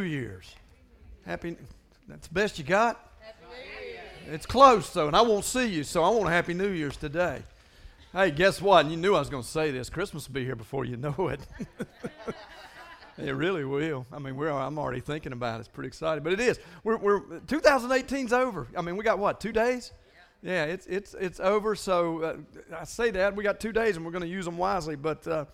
New Year's. Happy, that's the best you got? It's close, though, and I won't see you, so I want a Happy New Year's today. Hey, guess what? You knew I was going to say this. Christmas will be here before you know it. it really will. I mean, we're, I'm already thinking about it. It's pretty exciting, but it is. We're, we're 2018's over. I mean, we got what? Two days? Yeah, it's it's it's over. So uh, I say that we got two days, and we're going to use them wisely. But uh,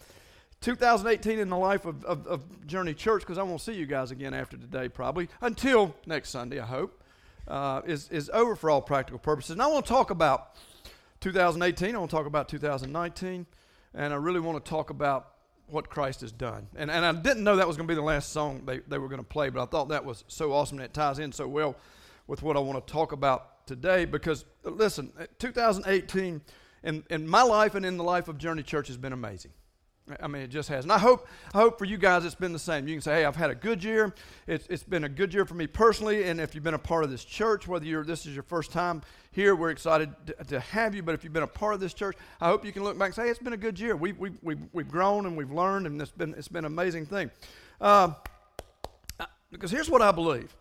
2018 in the life of, of, of Journey Church, because I won't see you guys again after today, probably until next Sunday. I hope uh, is is over for all practical purposes. And I want to talk about 2018. I want to talk about 2019, and I really want to talk about what Christ has done. And and I didn't know that was going to be the last song they, they were going to play, but I thought that was so awesome and it ties in so well with what I want to talk about today because, listen, 2018 in, in my life and in the life of Journey Church has been amazing. I mean, it just has. And I hope, I hope for you guys it's been the same. You can say, hey, I've had a good year. It's, it's been a good year for me personally. And if you've been a part of this church, whether you're, this is your first time here, we're excited to, to, have you. But if you've been a part of this church, I hope you can look back and say, hey, it's been a good year. We, we, we, we've grown and we've learned, and it's been, it's been an amazing thing. Uh, because here's what I believe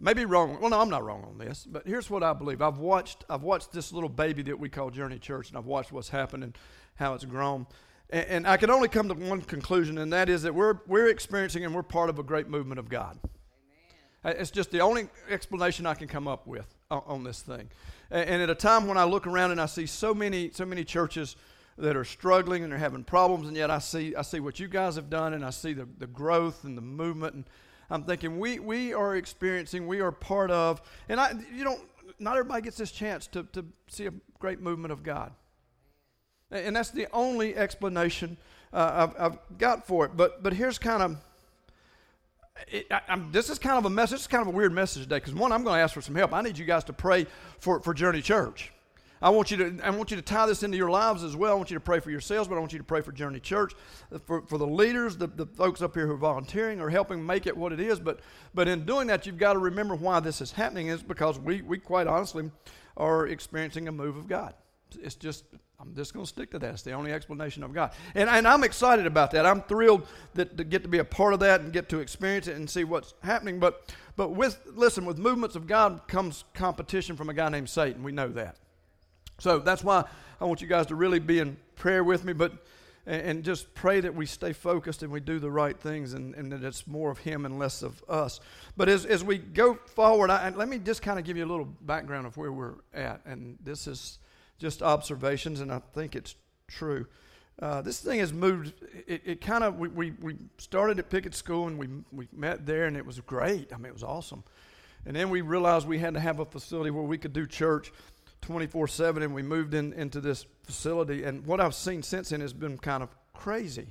maybe wrong. Well, no, I'm not wrong on this, but here's what I believe. I've watched, I've watched this little baby that we call Journey Church, and I've watched what's happened and how it's grown. And, and I can only come to one conclusion, and that is that we're, we're experiencing and we're part of a great movement of God. Amen. It's just the only explanation I can come up with on, on this thing. And, and at a time when I look around and I see so many, so many churches that are struggling and they're having problems, and yet I see, I see what you guys have done, and I see the, the growth and the movement. And, I'm thinking we, we are experiencing, we are part of, and I, you know, not everybody gets this chance to, to see a great movement of God. And that's the only explanation uh, I've, I've, got for it. But, but here's kind of, it, I, this is kind of a message, this is kind of a weird message today, because one, I'm going to ask for some help. I need you guys to pray for, for Journey Church. I want you to I want you to tie this into your lives as well. I want you to pray for yourselves, but I want you to pray for Journey Church, for, for the leaders, the, the folks up here who are volunteering or helping make it what it is. But but in doing that, you've got to remember why this is happening is because we we quite honestly are experiencing a move of God. It's just I'm just going to stick to that. It's the only explanation I've got. And, and I'm excited about that. I'm thrilled that, to get to be a part of that and get to experience it and see what's happening. But, but with, listen, with movements of God comes competition from a guy named Satan. We know that. So that's why I want you guys to really be in prayer with me, but and just pray that we stay focused and we do the right things and, and that it's more of Him and less of us. But as, as we go forward, I, let me just kind of give you a little background of where we're at. And this is just observations, and I think it's true. Uh, this thing has moved. It, it kind of we, we, we started at Pickett School and we we met there and it was great. I mean, it was awesome. And then we realized we had to have a facility where we could do church 24 7, and we moved in, into this facility. And what I've seen since then has been kind of crazy.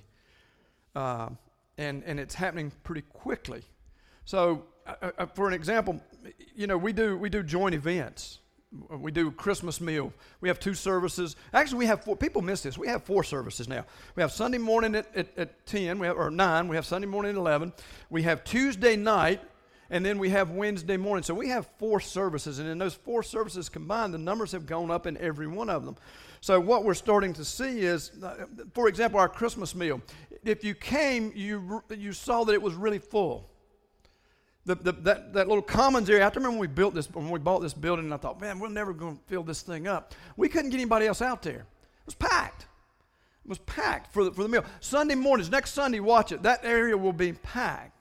Uh, and, and it's happening pretty quickly. So, uh, uh, for an example, you know, we do, we do joint events. We do Christmas meal. We have two services. Actually, we have four. People miss this. We have four services now. We have Sunday morning at, at, at 10, we have, or 9. We have Sunday morning at 11. We have Tuesday night and then we have Wednesday morning. So we have four services, and in those four services combined, the numbers have gone up in every one of them. So what we're starting to see is, uh, for example, our Christmas meal. If you came, you you saw that it was really full. The, the, that, that little commons area, I remember when we built this, when we bought this building, and I thought, man, we're never going to fill this thing up. We couldn't get anybody else out there. It was packed. It was packed for the, for the meal. Sunday mornings, next Sunday, watch it. That area will be packed.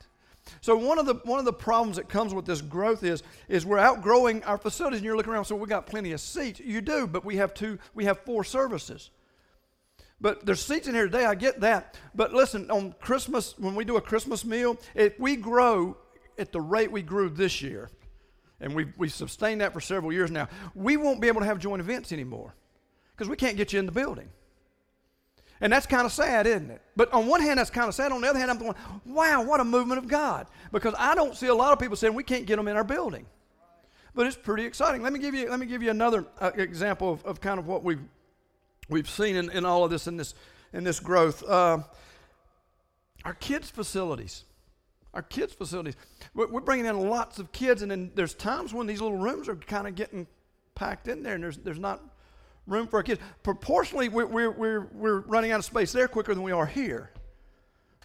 So one of the one of the problems that comes with this growth is is we're outgrowing our facilities, and you're looking around. So we got plenty of seats. You do, but we have two. We have four services. But there's seats in here today. I get that. But listen, on Christmas when we do a Christmas meal, if we grow at the rate we grew this year, and we've we've sustained that for several years now, we won't be able to have joint events anymore because we can't get you in the building. And that's kind of sad, isn't it? But on one hand, that's kind of sad. On the other hand, I'm going, wow, what a movement of God. Because I don't see a lot of people saying we can't get them in our building. But it's pretty exciting. Let me give you, let me give you another uh, example of, of kind of what we've, we've seen in, in all of this, in this, in this growth. Uh, our kids' facilities. Our kids' facilities. We're, bringing in lots of kids, and then there's times when these little rooms are kind of getting packed in there, and there's, there's not room for our kids. Proportionally, we're, we're, we're, running out of space there quicker than we are here.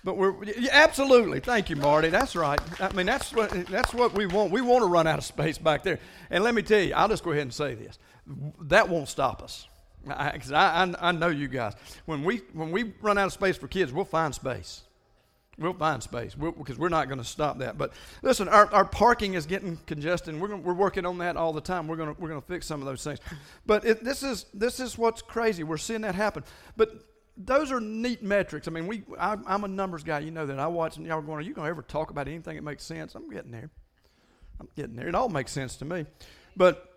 But we're yeah, absolutely. Thank you, Marty. That's right. I mean, that's what that's what we want. We want to run out of space back there. And let me tell you, I'll just go ahead and say this: that won't stop us. Because I, I, I, know you guys. When we when we run out of space for kids, we'll find space. We'll find space because we're not going to stop that. But listen, our, our parking is getting congested. We're, gonna, we're working on that all the time. We're going we're gonna fix some of those things. But it, this, is, this is what's crazy. We're seeing that happen. But those are neat metrics. I mean, we, I, am a numbers guy. You know that. I watch and y'all are going, are you going to ever talk about anything that makes sense? I'm getting there. I'm getting there. It all makes sense to me. But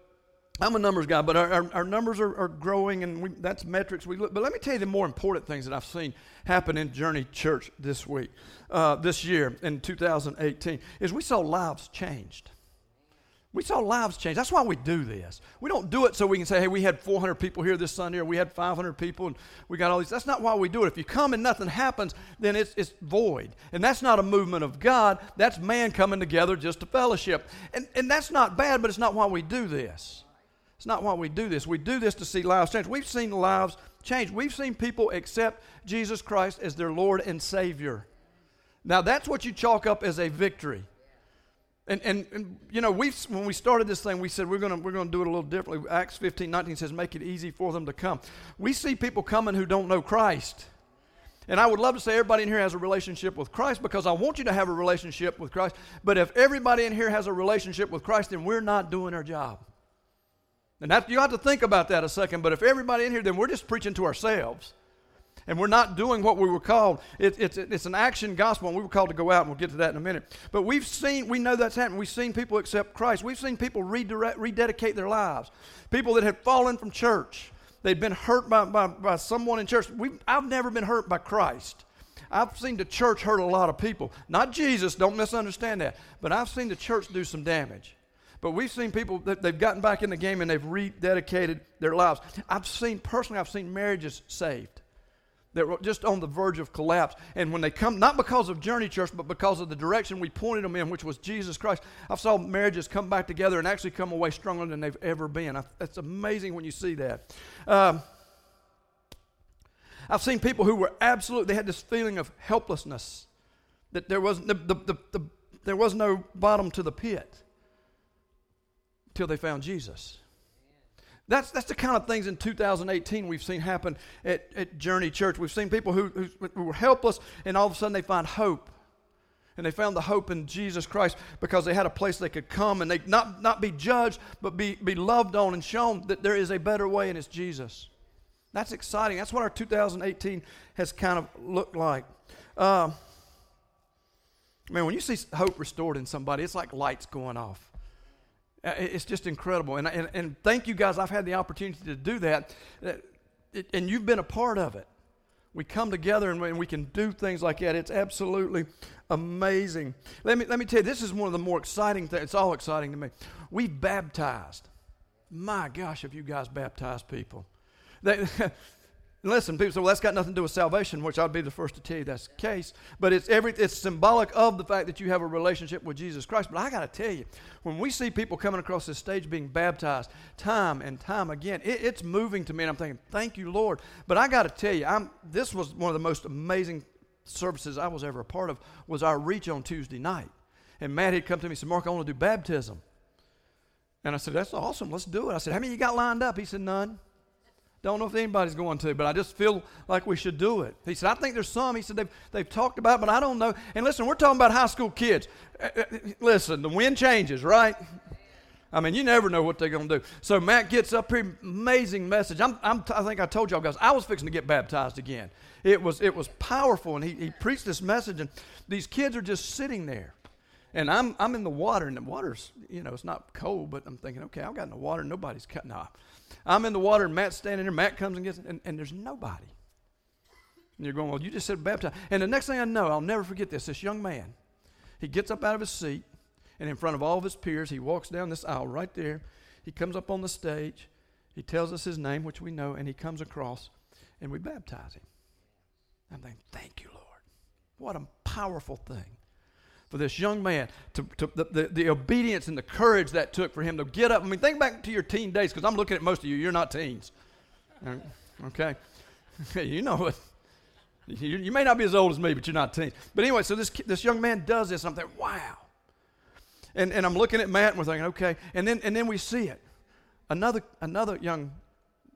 I'm a numbers guy, but our, our, our numbers are, are, growing, and we, that's metrics we look. But let me tell you the more important things that I've seen happen in Journey Church this week, uh, this year in 2018, is we saw lives changed. We saw lives change. That's why we do this. We don't do it so we can say, hey, we had 400 people here this Sunday, or we had 500 people, and we got all these. That's not why we do it. If you come and nothing happens, then it's, it's void. And that's not a movement of God. That's man coming together just to fellowship. And, and that's not bad, but it's not why we do this. It's not why we do this. We do this to see lives change. We've seen lives change. We've seen people accept Jesus Christ as their Lord and Savior. Now, that's what you chalk up as a victory. And, and, and, you know, we when we started this thing, we said we're going we're gonna do it a little differently. Acts 15, 19 says, make it easy for them to come. We see people coming who don't know Christ. And I would love to say everybody in here has a relationship with Christ because I want you to have a relationship with Christ. But if everybody in here has a relationship with Christ, then we're not doing our job. And that, you have to think about that a second. But if everybody in here, then we're just preaching to ourselves. And we're not doing what we were called. It, it's, it's an action gospel, and we were called to go out, and we'll get to that in a minute. But we've seen, we know that's happened. We've seen people accept Christ. We've seen people redirect, rededicate their lives. People that had fallen from church. They'd been hurt by, by, by someone in church. we I've never been hurt by Christ. I've seen the church hurt a lot of people. Not Jesus, don't misunderstand that. But I've seen the church do some damage. But we've seen people that they've gotten back in the game and they've rededicated their lives. I've seen, personally, I've seen marriages saved that were just on the verge of collapse. And when they come, not because of Journey Church, but because of the direction we pointed them in, which was Jesus Christ, I've saw marriages come back together and actually come away stronger than they've ever been. I, it's amazing when you see that. Um, I've seen people who were absolute, they had this feeling of helplessness, that there was, the, the, the, there was no bottom to the pit till they found Jesus. That's, that's the kind of things in 2018 we've seen happen at, at Journey Church. We've seen people who, who, who were helpless, and all of a sudden they find hope. And they found the hope in Jesus Christ because they had a place they could come and they not, not be judged, but be, be loved on and shown that there is a better way, and it's Jesus. That's exciting. That's what our 2018 has kind of looked like. Uh, man, when you see hope restored in somebody, it's like lights going off. Uh, it's just incredible. And, and, and thank you guys. I've had the opportunity to do that. Uh, and you've been a part of it. We come together and we can do things like that. It's absolutely amazing. Let me, let me tell you, this is one of the more exciting things. It's all exciting to me. We've baptized. My gosh, have you guys baptized people? They, Listen, people say, well, that's got nothing to do with salvation, which I'd be the first to tell you that's the case. But it's, every, it's symbolic of the fact that you have a relationship with Jesus Christ. But I got to tell you, when we see people coming across this stage being baptized time and time again, it, it's moving to me. And I'm thinking, thank you, Lord. But I got to tell you, I'm, this was one of the most amazing services I was ever a part of, was our reach on Tuesday night. And Matt had come to me and said, Mark, I want to do baptism. And I said, that's awesome. Let's do it. I said, how many you got lined up? He said, none. Don't know if anybody's going to, but I just feel like we should do it. He said, I think there's some. He said, they've, they've talked about it, but I don't know. And listen, we're talking about high school kids. Uh, uh, listen, the wind changes, right? I mean, you never know what they're going to do. So Matt gets up here, amazing message. I'm, I'm, i think I told y'all guys, I was fixing to get baptized again. It was, it was powerful, and he, he preached this message, and these kids are just sitting there. And I'm, I'm in the water, and the water's, you know, it's not cold, but I'm thinking, okay, I've got in the water, nobody's cutting off. I'm in the water and Matt's standing there. Matt comes and gets, and, and there's nobody. And you're going, well, you just said baptized. And the next thing I know, I'll never forget this. This young man, he gets up out of his seat, and in front of all of his peers, he walks down this aisle right there. He comes up on the stage. He tells us his name, which we know, and he comes across, and we baptize him. I'm thinking, thank you, Lord. What a powerful thing for this young man, to, to the, the, the, obedience and the courage that took for him to get up. I mean, think back to your teen days, because I'm looking at most of you. You're not teens. Uh, okay? you know it. You, you may not be as old as me, but you're not teen. But anyway, so this, this young man does this, I'm thinking, wow. And, and I'm looking at Matt, and we're thinking, okay. And then, and then we see it. Another, another young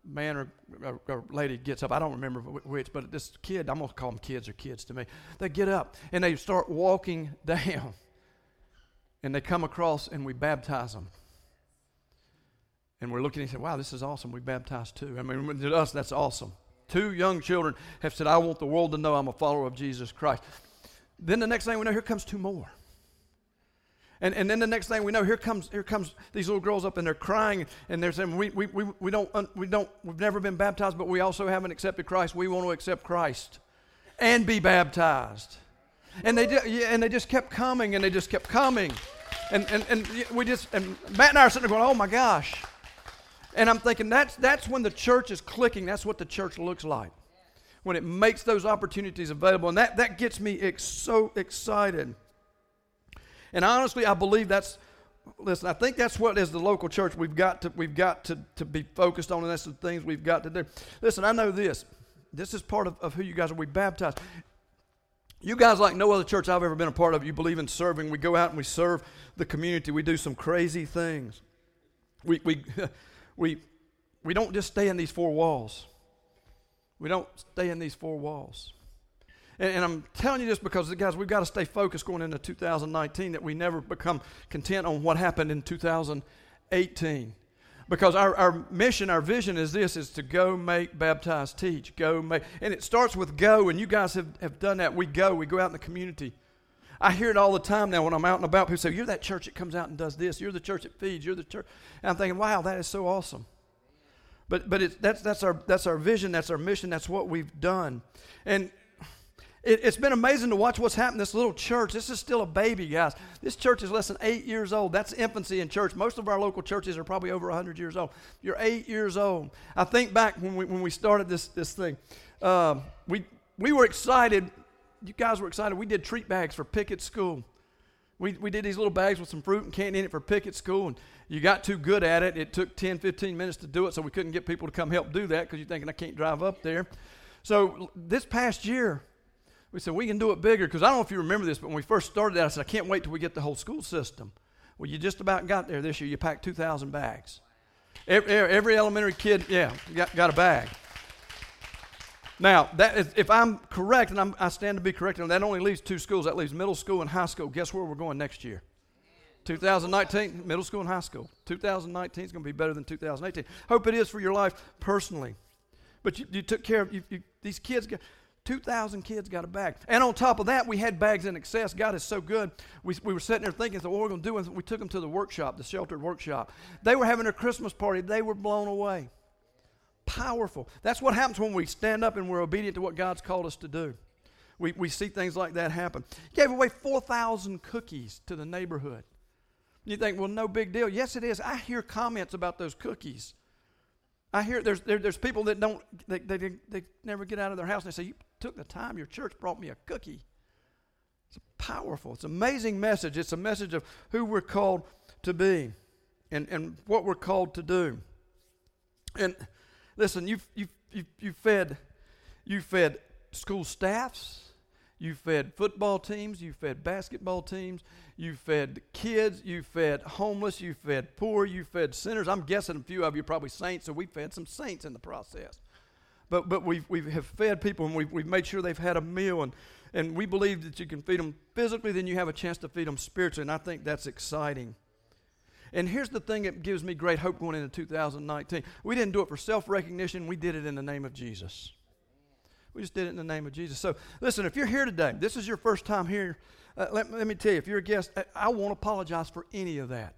man or, or, or, lady gets up. I don't remember which, but this kid, I'm going to call them kids or kids to me. They get up and they start walking down. And they come across and we baptize them. And we're looking and say, wow, this is awesome. We baptized two. I mean, to us, that's awesome. Two young children have said, I want the world to know I'm a follower of Jesus Christ. Then the next thing we know, here comes two more. And, and then the next thing we know, here comes, here comes these little girls up and they're crying and they're saying, we, we, we, we, don't, we don't, we've never been baptized, but we also haven't accepted Christ. We want to accept Christ and be baptized. And they, and they just kept coming and they just kept coming. And, and, and we just, and Matt and I are sitting there going, oh my gosh. And I'm thinking that's, that's when the church is clicking. That's what the church looks like. When it makes those opportunities available. And that, that gets me ex- so excited. And honestly, I believe that's, listen, I think that's what as the local church we've got to, we've got to, to be focused on, and that's the things we've got to do. Listen, I know this. This is part of, of who you guys are. We baptize. You guys, like no other church I've ever been a part of, you believe in serving. We go out and we serve the community. We do some crazy things. We, we, we, we don't just stay in these four walls. We don't stay in these four walls. And, and, I'm telling you this because, guys, we've got to stay focused going into 2019 that we never become content on what happened in 2018. Because our, our mission, our vision is this, is to go, make, baptize, teach. Go, make. And it starts with go, and you guys have, have done that. We go. We go out in the community. I hear it all the time now when I'm out and about. People say, You're that church that comes out and does this. You're the church that feeds. You're the church. And I'm thinking, Wow, that is so awesome. But, but that's, that's, our, that's our vision. That's our mission. That's what we've done. And it, has been amazing to watch what's happened. This little church, this is still a baby, guys. This church is less than eight years old. That's infancy in church. Most of our local churches are probably over 100 years old. You're eight years old. I think back when we, when we started this, this thing, um, we, we were excited. You guys were excited. We did treat bags for Pickett School. We, we did these little bags with some fruit and candy in it for Pickett School, and you got too good at it. It took 10, 15 minutes to do it, so we couldn't get people to come help do that because you're thinking, I can't drive up there. So this past year, we said, we can do it bigger. Because I don't know if you remember this, but when we first started that, I said, I can't wait till we get the whole school system. Well, you just about got there this year. You packed 2,000 bags. Every, every, elementary kid, yeah, got, got a bag. Now, that is, if I'm correct, and I'm, i stand to be corrected, that only leaves two schools. That leaves middle school and high school. Guess where we're going next year? 2019, middle school and high school. 2019 is going to be better than 2018. Hope it is for your life personally. But you, you took care of you, you, these kids. 2,000 kids got a bag. And on top of that, we had bags in excess. God is so good. We, we were sitting there thinking, so what we're going to do? we took them to the workshop, the sheltered workshop. They were having a Christmas party. They were blown away. Powerful. That's what happens when we stand up and we're obedient to what God's called us to do. We, we see things like that happen. Gave away 4,000 cookies to the neighborhood. You think, well, no big deal. Yes, it is. I hear comments about those cookies. I hear there's, there, there's people that don't, they, they, they never get out of their house and they say, took the time, your church brought me a cookie. It's a powerful. It's an amazing message. It's a message of who we're called to be and, and what we're called to do. And listen, you've, you've, you've, you fed, you fed school staffs, you fed football teams, you fed basketball teams, you fed kids, you fed homeless, you fed poor, you fed sinners. I'm guessing a few of you probably saints, so we fed some saints in the process. But, but we've, we have fed people and we've, we've made sure they've had a meal. And, and we believe that you can feed them physically, then you have a chance to feed them spiritually. And I think that's exciting. And here's the thing that gives me great hope going into 2019. We didn't do it for self recognition, we did it in the name of Jesus. We just did it in the name of Jesus. So, listen, if you're here today, this is your first time here, uh, let, let me tell you, if you're a guest, I, I won't apologize for any of that.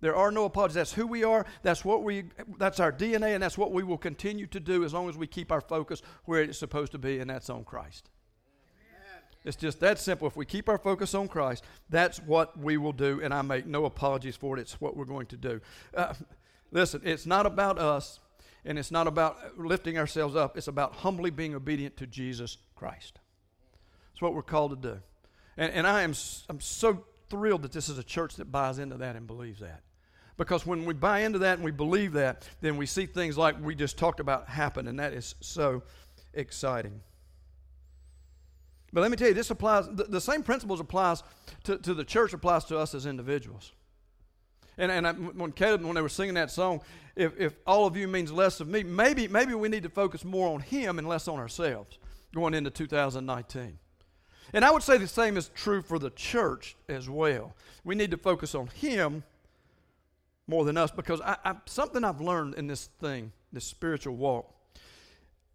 There are no apologies. That's who we are. That's what we that's our DNA and that's what we will continue to do as long as we keep our focus where it's supposed to be and that's on Christ. Amen. It's just that simple. If we keep our focus on Christ, that's what we will do and I make no apologies for it. It's what we're going to do. Uh, listen, it's not about us and it's not about lifting ourselves up. It's about humbly being obedient to Jesus Christ. It's what we're called to do. And, and I am I'm so thrilled that this is a church that buys into that and believes that. Because when we buy into that and we believe that, then we see things like we just talked about happen, and that is so exciting. But let me tell you, this applies, the, the same principles applies to, to the church applies to us as individuals. And, and I, when Caleb, when they were singing that song, if, if all of you means less of me, maybe, maybe we need to focus more on him and less on ourselves going into 2019. And I would say the same is true for the church as well. We need to focus on him more than us because I, I, something I've learned in this thing, this spiritual walk.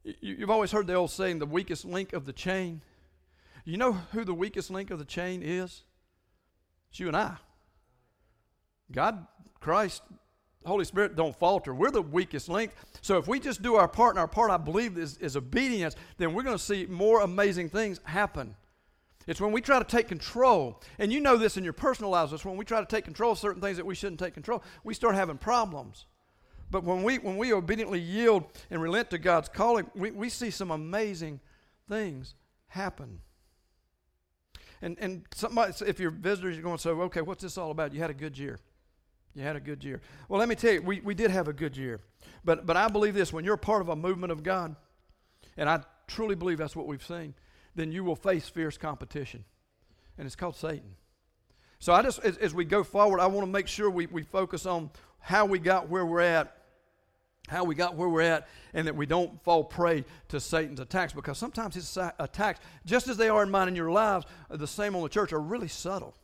You, you've always heard the old saying, the weakest link of the chain. You know who the weakest link of the chain is? It's you and I. God, Christ, Holy Spirit don't falter. We're the weakest link. So if we just do our part, and our part, I believe, is, is obedience, then we're going to see more amazing things happen. It's when we try to take control, and you know this in your personal lives, it's when we try to take control of certain things that we shouldn't take control, we start having problems. But when we, when we obediently yield and relent to God's calling, we, we see some amazing things happen. And, and somebody, if you're visitors, you're going say, okay, what's this all about? You had a good year. You had a good year. Well, let me tell you, we, we did have a good year. But, but I believe this when you're part of a movement of God, and I truly believe that's what we've seen, then you will face fierce competition. And it's called Satan. So I just, as, as we go forward, I want to make sure we, we focus on how we got where we're at, how we got where we're at, and that we don't fall prey to Satan's attacks because sometimes his attacks, just as they are in mine and your lives, the same on the church, are really subtle.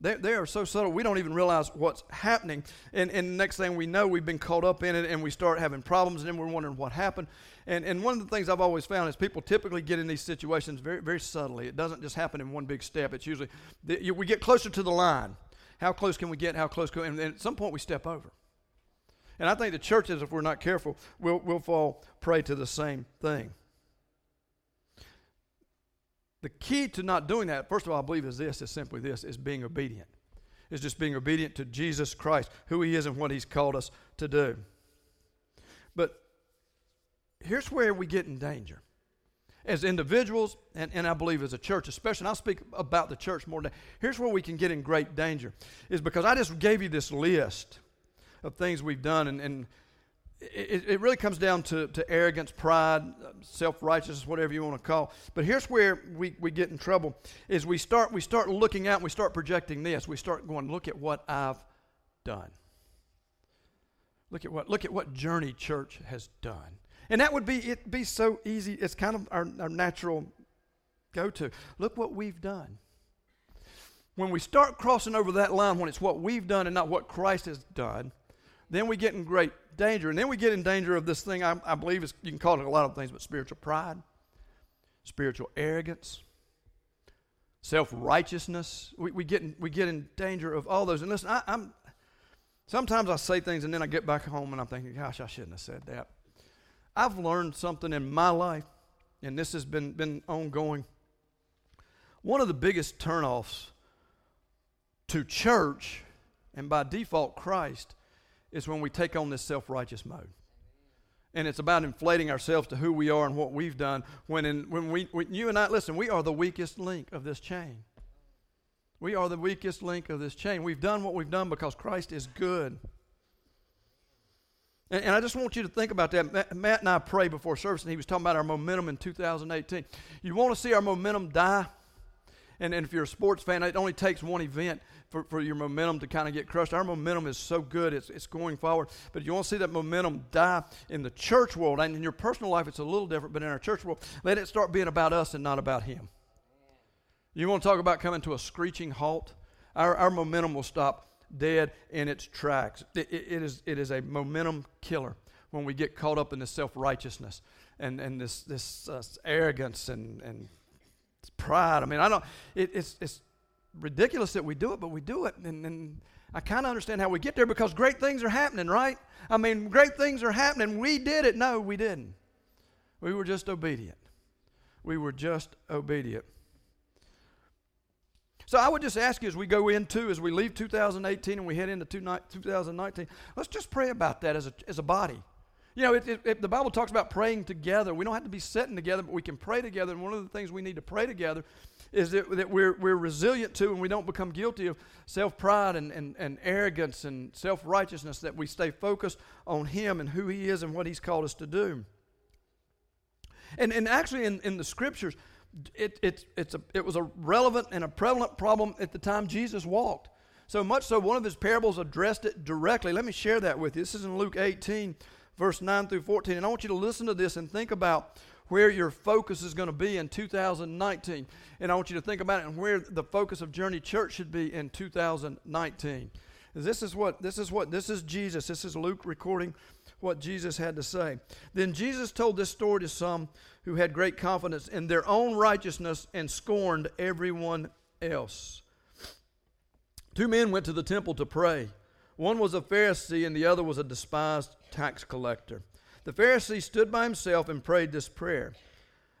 They, they are so subtle, we don't even realize what's happening. And, and next thing we know, we've been caught up in it and we start having problems, and then we're wondering what happened. And, and one of the things I've always found is people typically get in these situations very, very subtly. It doesn't just happen in one big step. It's usually, the, you, we get closer to the line. How close can we get? How close can we, and, and at some point we step over. And I think the churches, if we're not careful, will will fall prey to the same thing. The key to not doing that, first of all, I believe is this, is simply this, is being obedient. Is just being obedient to Jesus Christ, who he is and what he's called us to do. But here's where we get in danger. As individuals, and, and I believe as a church, especially, and I'll speak about the church more. Here's where we can get in great danger, is because I just gave you this list of things we've done, and, and it, it really comes down to, to arrogance, pride, self righteousness, whatever you want to call. But here's where we, we get in trouble: is we start we start looking out, and we start projecting this. We start going, look at what I've done. Look at what look at what Journey Church has done, and that would be it. Be so easy. It's kind of our, our natural go to. Look what we've done. When we start crossing over that line, when it's what we've done and not what Christ has done, then we get in great danger. And then we get in danger of this thing I, I believe is, you can call it a lot of things, but spiritual pride, spiritual arrogance, self righteousness. We, we, get in, we get in danger of all those. And listen, I, I'm sometimes I say things and then I get back home and I'm thinking, gosh, I shouldn't have said that. I've learned something in my life, and this has been, been ongoing. One of the biggest turnoffs to church, and by default Christ, is when we take on this self righteous mode. And it's about inflating ourselves to who we are and what we've done. When, in, when we, when you and I, listen, we are the weakest link of this chain. We are the weakest link of this chain. We've done what we've done because Christ is good. And, and I just want you to think about that. Matt and I prayed before service, and he was talking about our momentum in 2018. You want to see our momentum die? And, and if you're a sports fan, it only takes one event for, for your momentum to kind of get crushed. Our momentum is so good, it's, it's going forward. But you want to see that momentum die in the church world. And in your personal life, it's a little different, but in our church world, let it start being about us and not about Him. You want to talk about coming to a screeching halt? Our, our momentum will stop dead in its tracks. It, it, is, it is a momentum killer when we get caught up in this self righteousness and, and this, this uh, arrogance and, and pride. I mean, I don't, it, it's, it's ridiculous that we do it, but we do it. And, and I kind of understand how we get there because great things are happening, right? I mean, great things are happening. We did it. No, we didn't. We were just obedient. We were just obedient. So I would just ask you as we go into, as we leave 2018 and we head into 2019, let's just pray about that as a, as a body. You know, it, it, it, the Bible talks about praying together. We don't have to be sitting together, but we can pray together. And one of the things we need to pray together is that, that we're, we're resilient to and we don't become guilty of self pride and, and, and arrogance and self righteousness, that we stay focused on Him and who He is and what He's called us to do. And, and actually, in, in the scriptures, It, it, it's a, it was a relevant and a prevalent problem at the time Jesus walked. So much so, one of his parables addressed it directly. Let me share that with you. This is in Luke 18, verse 9 through 14. And I want you to listen to this and think about where your focus is going to be in 2019. And I want you to think about it and where the focus of Journey Church should be in 2019. This is what this is what this is Jesus. This is Luke recording what Jesus had to say. Then Jesus told this story to some who had great confidence in their own righteousness and scorned everyone else. Two men went to the temple to pray. One was a Pharisee and the other was a despised tax collector. The Pharisee stood by himself and prayed this prayer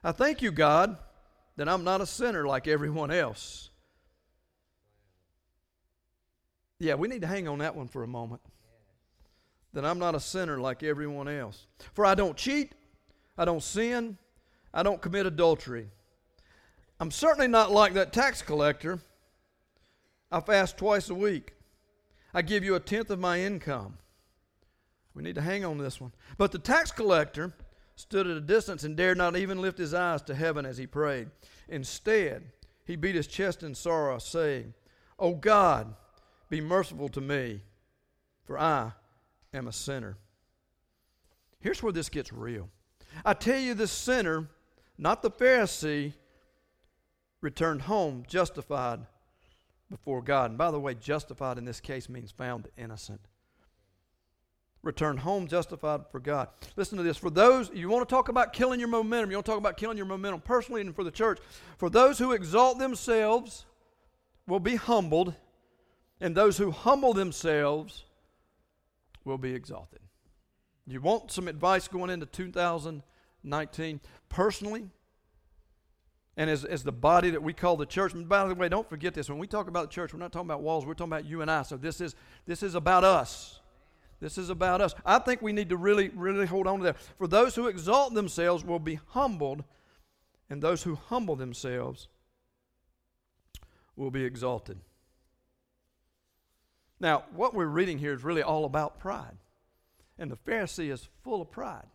I thank you, God, that I'm not a sinner like everyone else. Yeah, we need to hang on that one for a moment. That I'm not a sinner like everyone else. For I don't cheat, I don't sin, I don't commit adultery. I'm certainly not like that tax collector. I fast twice a week. I give you a tenth of my income. We need to hang on this one. But the tax collector stood at a distance and dared not even lift his eyes to heaven as he prayed. Instead, he beat his chest in sorrow, saying, O oh God, be merciful to me, for I am a sinner. Here's where this gets real. I tell you, the sinner, not the Pharisee, returned home justified before God. And by the way, justified in this case means found innocent return home justified for God. Listen to this. For those, you want to talk about killing your momentum, you want to talk about killing your momentum personally and for the church. For those who exalt themselves will be humbled, and those who humble themselves will be exalted. You want some advice going into 2019 personally? And as, as the body that we call the church, and by the way, don't forget this. When we talk about the church, we're not talking about walls, we're talking about you and I. So this is this is about us. This is about us. I think we need to really, really hold on to that. For those who exalt themselves will be humbled, and those who humble themselves will be exalted. Now, what we're reading here is really all about pride. And the Pharisee is full of pride.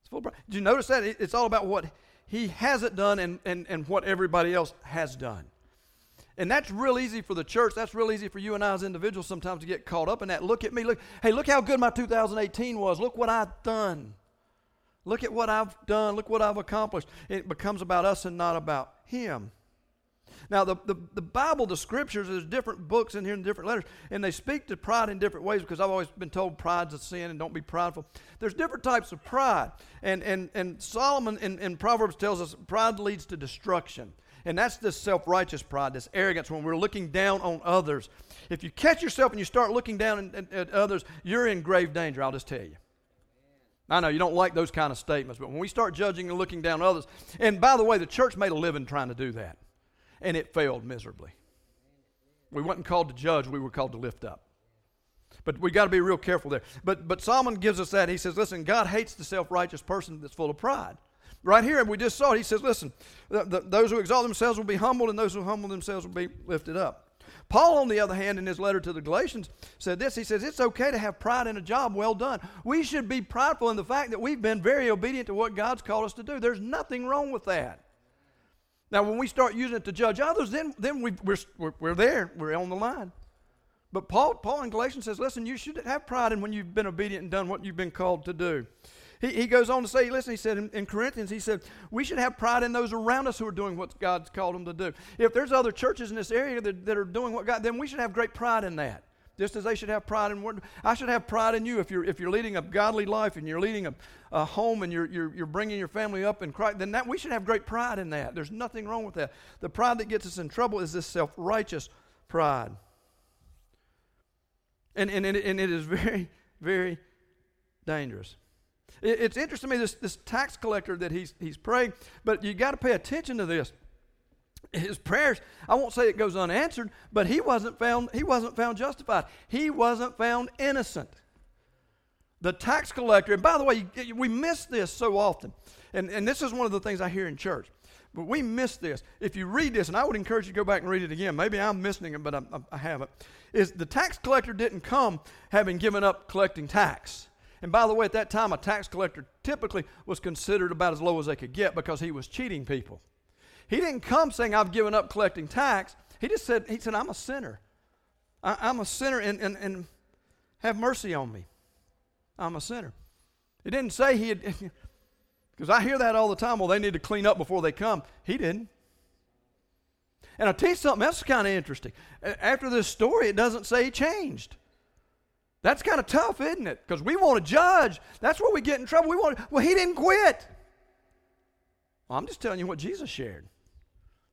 It's full of pride. Did you notice that? It's all about what he hasn't done and, and, and what everybody else has done. And that's real easy for the church. That's real easy for you and I as individuals sometimes to get caught up in that. Look at me. Look, hey, look how good my 2018 was. Look what I've done. Look at what I've done. Look what I've accomplished. It becomes about us and not about Him. Now, the, the, the Bible, the scriptures, there's different books in here and different letters, and they speak to pride in different ways because I've always been told pride's a sin and don't be prideful. There's different types of pride. And, and, and Solomon in, in Proverbs tells us pride leads to destruction. And that's this self righteous pride, this arrogance when we're looking down on others. If you catch yourself and you start looking down at, at others, you're in grave danger, I'll just tell you. I know you don't like those kind of statements, but when we start judging and looking down on others, and by the way, the church made a living trying to do that, and it failed miserably. We weren't called to judge, we were called to lift up. But we got to be real careful there. But, but Solomon gives us that. He says, listen, God hates the self righteous person that's full of pride. Right here, and we just saw it. He says, listen, the, the, those who exalt themselves will be humbled, and those who humble themselves will be lifted up. Paul, on the other hand, in his letter to the Galatians, said this. He says, It's okay to have pride in a job well done. We should be prideful in the fact that we've been very obedient to what God's called us to do. There's nothing wrong with that. Now, when we start using it to judge others, then, then we, we're, we're, we're there. We're on the line. But Paul, Paul in Galatians says, Listen, you should have pride in when you've been obedient and done what you've been called to do. He, he goes on to say, listen, he said in, in Corinthians, he said, we should have pride in those around us who are doing what God's called them to do. If there's other churches in this area that, that are doing what God, then we should have great pride in that just as they should have pride in I should have pride in you if you're if you're leading a godly life and you're leading a, a home and you're, you're you're bringing your family up in Christ. Then that we should have great pride in that. There's nothing wrong with that. The pride that gets us in trouble is this self righteous pride, and and and it is very very dangerous. It's interesting to me, this, this tax collector that he's, he's praying, but you got to pay attention to this. His prayers, I won't say it goes unanswered, but he wasn't found, he wasn't found justified. He wasn't found innocent. The tax collector, and by the way, we miss this so often. And, and this is one of the things I hear in church. But we miss this. If you read this, and I would encourage you to go back and read it again. Maybe I'm missing it, but I, I haven't. Is the tax collector didn't come having given up collecting tax. And by the way, at that time, a tax collector typically was considered about as low as they could get because he was cheating people. He didn't come saying, I've given up collecting tax. He just said, He said, I'm a sinner. I, am a sinner and, and, and have mercy on me. I'm a sinner. He didn't say he had, because I hear that all the time. Well, they need to clean up before they come. He didn't. And I'll tell you something else kind of interesting. After this story, it doesn't say he changed. That's kind of tough, isn't it? Because we want to judge. That's where we get in trouble. We want, well, he didn't quit. Well, I'm just telling you what Jesus shared.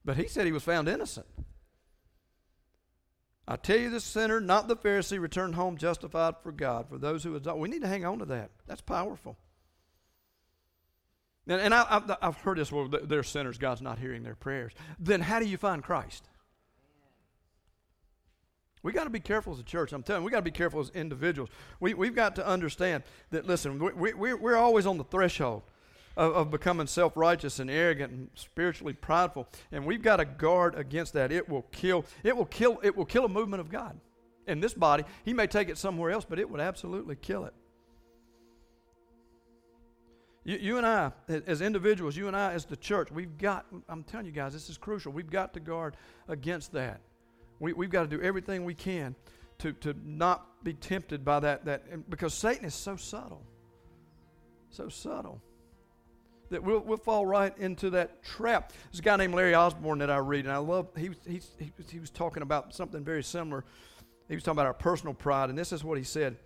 But he said he was found innocent. I tell you, the sinner, not the Pharisee, returned home justified for God. For those who have we need to hang on to that. That's powerful. And, and I, have heard this, well, they're sinners, God's not hearing their prayers. Then how do you find Christ? We got to be careful as a church. I'm telling you, we got to be careful as individuals. We, we've got to understand that, listen, we, we, we're always on the threshold of, of becoming self righteous and arrogant and spiritually prideful. And we've got to guard against that. It will kill, it will kill, it will kill a movement of God. In this body, He may take it somewhere else, but it would absolutely kill it. You, you, and I, as individuals, you and I, as the church, we've got, I'm telling you guys, this is crucial. We've got to guard against that. We, we've got to do everything we can to, to not be tempted by that, that, because Satan is so subtle. So subtle. That we'll, we'll fall right into that trap. There's a guy named Larry Osborne that I read, and I love, he, he, he, he was talking about something very similar. He was talking about our personal pride, and this is what he said.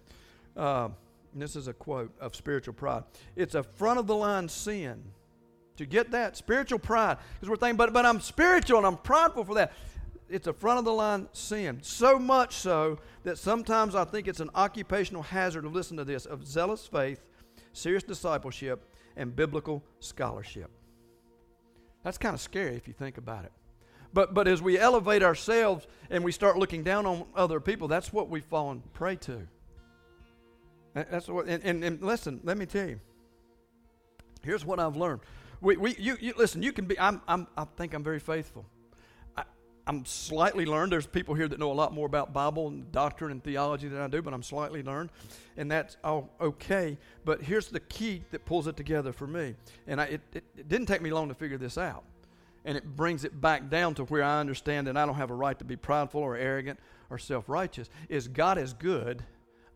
Uh, this is a quote of spiritual pride. It's a front of the line sin. To get that? Spiritual pride. Because we're thinking, but, but I'm spiritual and I'm prideful for that. It's a front of the line sin. So much so that sometimes I think it's an occupational hazard to listen to this of zealous faith, serious discipleship, and biblical scholarship. That's kind of scary if you think about it. But, but as we elevate ourselves and we start looking down on other people, that's what we've fallen prey to. That's what, and, and, and, listen, let me tell you. Here's what I've learned. We, we, you, you, listen, you can be, I'm, I'm, I think I'm very faithful. I'm slightly learned. There's people here that know a lot more about Bible and doctrine and theology than I do, but I'm slightly learned, and that's all okay. But here's the key that pulls it together for me. And I, it, it, it didn't take me long to figure this out. And it brings it back down to where I understand that I don't have a right to be prideful or arrogant or self righteous. Is God is good,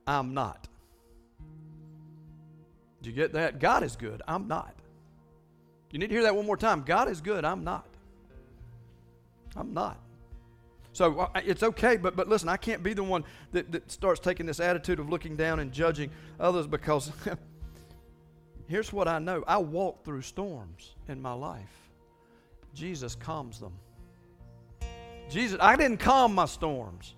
I'm not. Did you get that? God is good. I'm not. You need to hear that one more time. God is good. I'm not. I'm not. So uh, it's okay, but, but listen, I can't be the one that, that starts taking this attitude of looking down and judging others because here's what I know I walk through storms in my life. Jesus calms them. Jesus, I didn't calm my storms.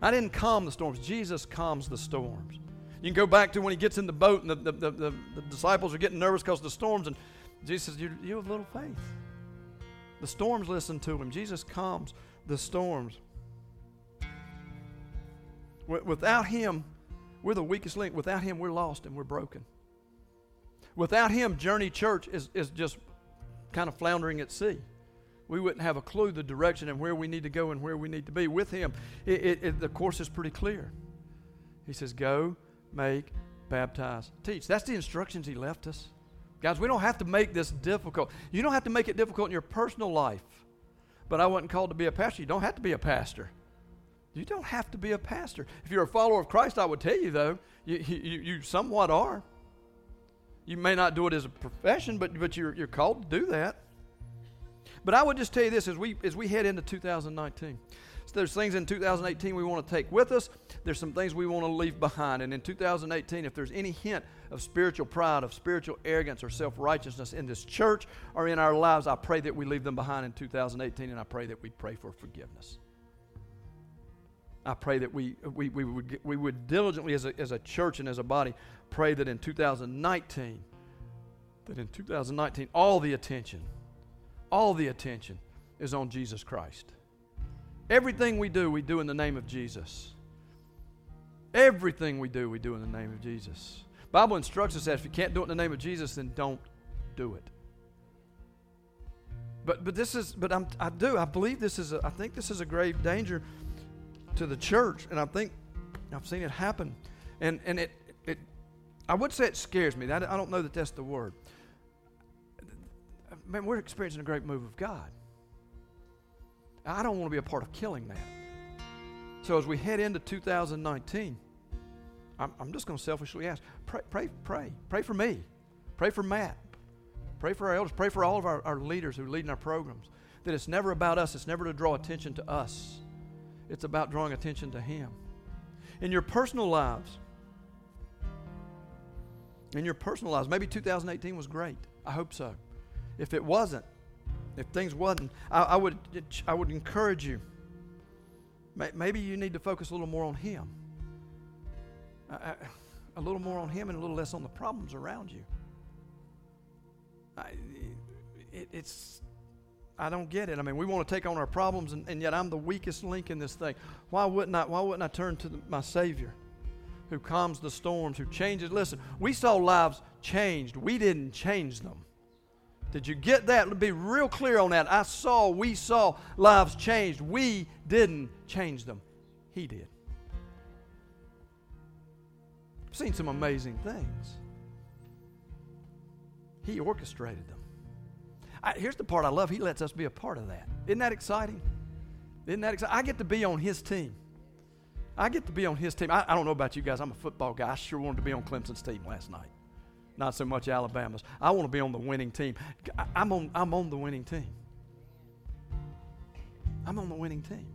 I didn't calm the storms. Jesus calms the storms. You can go back to when he gets in the boat and the, the, the, the, disciples are getting nervous because of the storms, and Jesus says, you, you have little faith. The storms listen to him. Jesus calms the storms. Without him, we're the weakest link. Without him, we're lost and we're broken. Without him, Journey Church is, is just kind of floundering at sea. We wouldn't have a clue the direction and where we need to go and where we need to be. With him, it, it, it, the course is pretty clear. He says, Go make, baptize, teach. That's the instructions he left us. Guys, we don't have to make this difficult. You don't have to make it difficult in your personal life. But I wasn't called to be a pastor. You don't have to be a pastor. You don't have to be a pastor. If you're a follower of Christ, I would tell you, though, you, you, you somewhat are. You may not do it as a profession, but, but you're, you're called to do that. But I would just tell you this as we, as we head into 2019 there's things in 2018 we want to take with us. There's some things we want to leave behind. And in 2018, if there's any hint of spiritual pride, of spiritual arrogance, or self righteousness in this church or in our lives, I pray that we leave them behind in 2018, and I pray that we pray for forgiveness. I pray that we, we, we, would, we would diligently, as a, as a church and as a body, pray that in 2019, that in 2019, all the attention, all the attention is on Jesus Christ. Everything we do, we do in the name of Jesus. Everything we do, we do in the name of Jesus. Bible instructs us that if you can't do it in the name of Jesus, then don't do it. But but this is but I'm, I do I believe this is a, I think this is a grave danger to the church, and I think I've seen it happen, and and it it I would say it scares me. I, don't know that that's the word. man, we're experiencing a great move of God. I don't want to be a part of killing that. So as we head into 2019, I'm, I'm just going to selfishly ask pray, pray, pray. Pray for me. Pray for Matt. Pray for our elders. Pray for all of our, our leaders who lead in our programs. That it's never about us, it's never to draw attention to us, it's about drawing attention to Him. In your personal lives, in your personal lives, maybe 2018 was great. I hope so. If it wasn't, if things wasn't, I, I would, I would encourage you. Maybe you need to focus a little more on Him. A little more on Him and a little less on the problems around you. I, it, it's I don't get it. I mean, we want to take on our problems, and, and yet I'm the weakest link in this thing. Why wouldn't I? Why wouldn't I turn to the, my Savior, who calms the storms, who changes? Listen, we saw lives changed. We didn't change them. Did you get that? Be real clear on that. I saw, we saw lives changed. We didn't change them. He did. Seen some amazing things. He orchestrated them. I, here's the part I love. He lets us be a part of that. Isn't that exciting? Isn't that exciting? I get to be on his team. I get to be on his team. I, I don't know about you guys. I'm a football guy. I sure wanted to be on Clemson's team last night. Not so much Alabama's. I want to be on the winning team. I, I'm on, I'm on the winning team. I'm on the winning team.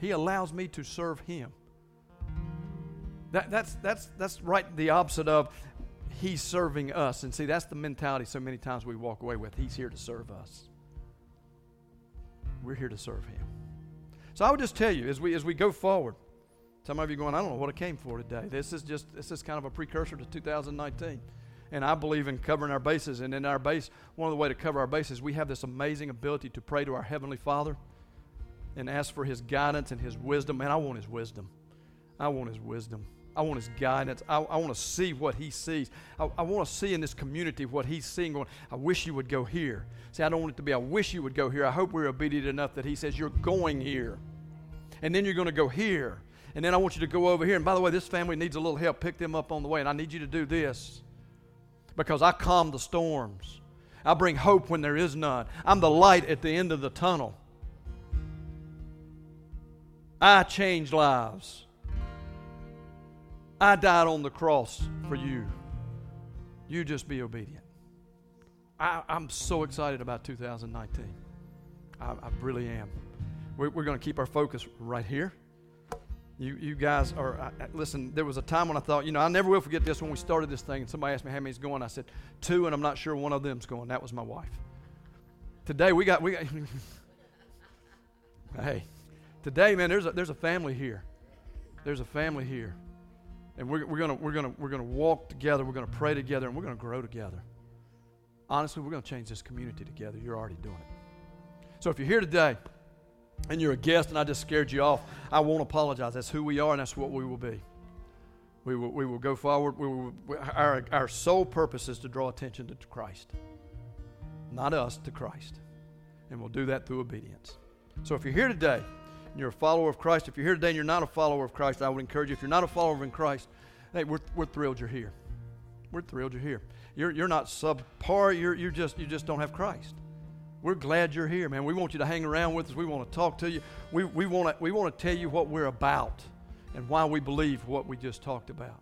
He allows me to serve him. That, that's, that's, that's right the opposite of He's serving us. And see, that's the mentality so many times we walk away with. He's here to serve us. We're here to serve Him. So I would just tell you as we as we go forward, some of you going, I don't know what I came for today. This is just this is kind of a precursor to 2019. And I believe in covering our bases. And in our base, one of the way to cover our bases, we have this amazing ability to pray to our Heavenly Father and ask for His guidance and His wisdom. Man, I want His wisdom. I want His wisdom. I want his guidance. I, I want to see what he sees. I, I want to see in this community what he's seeing. Going, I wish you would go here. See, I don't want it to be, I wish you would go here. I hope we're obedient enough that he says, You're going here. And then you're going to go here. And then I want you to go over here. And by the way, this family needs a little help. Pick them up on the way. And I need you to do this because I calm the storms. I bring hope when there is none. I'm the light at the end of the tunnel. I change lives. I died on the cross for you. You just be obedient. I, am so excited about 2019. I, I really am. We're, we're going to keep our focus right here. You, you guys are, I, listen, there was a time when I thought, you know, I never will forget this when we started this thing and somebody asked me how many's going. I said, two, and I'm not sure one of them's going. That was my wife. Today we got, we got, hey, today, man, there's a, there's a family here. There's a family here. And we're, we're going we're gonna, we're gonna walk together, we're going to pray together, and we're going to grow together. Honestly, we're going to change this community together. You're already doing it. So if you're here today and you're a guest and I just scared you off, I won't apologize. That's who we are, and that's what we will be. We will, we will go forward. We will, our, our sole purpose is to draw attention to Christ, not us, to Christ. And we'll do that through obedience. So if you're here today, you're a follower of Christ, if you're here today and you're not a follower of Christ, I would encourage you, if you're not a follower in Christ, hey, we're, we're thrilled you're here. We're thrilled you're here. You're, you're not subpar, you're, you're just, you just don't have Christ. We're glad you're here, man. We want you to hang around with us. We want to talk to you. We, we, want to, we want to tell you what we're about and why we believe what we just talked about.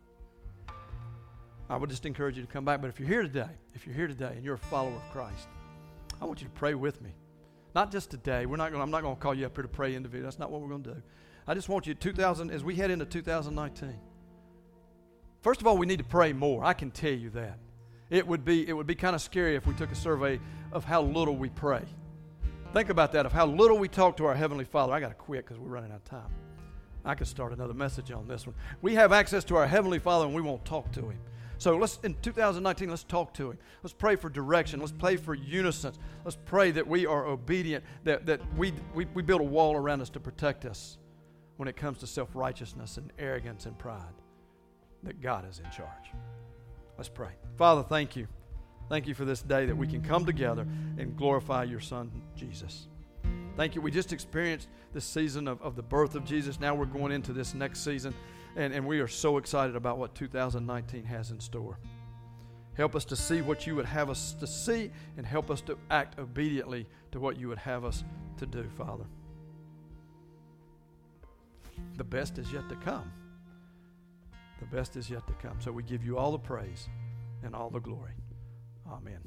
I would just encourage you to come back. But if you're here today, if you're here today and you're a follower of Christ, I want you to pray with me. Not just today. We're not going. I'm not going to call you up here to pray individually. That's not what we're going to do. I just want you 2000 as we head into 2019. First of all, we need to pray more. I can tell you that. It would be it would be kind of scary if we took a survey of how little we pray. Think about that of how little we talk to our heavenly Father. I got to quit because we're running out of time. I could start another message on this one. We have access to our heavenly Father and we won't talk to him. So let's in 2019, let's talk to him. Let's pray for direction. Let's pray for unison. Let's pray that we are obedient, that, that we, we, we build a wall around us to protect us when it comes to self righteousness and arrogance and pride, that God is in charge. Let's pray. Father, thank you. Thank you for this day that we can come together and glorify your Son, Jesus. Thank you. We just experienced this season of, of the birth of Jesus. Now we're going into this next season. And, and we are so excited about what 2019 has in store. Help us to see what you would have us to see and help us to act obediently to what you would have us to do, Father. The best is yet to come. The best is yet to come. So we give you all the praise and all the glory. Amen.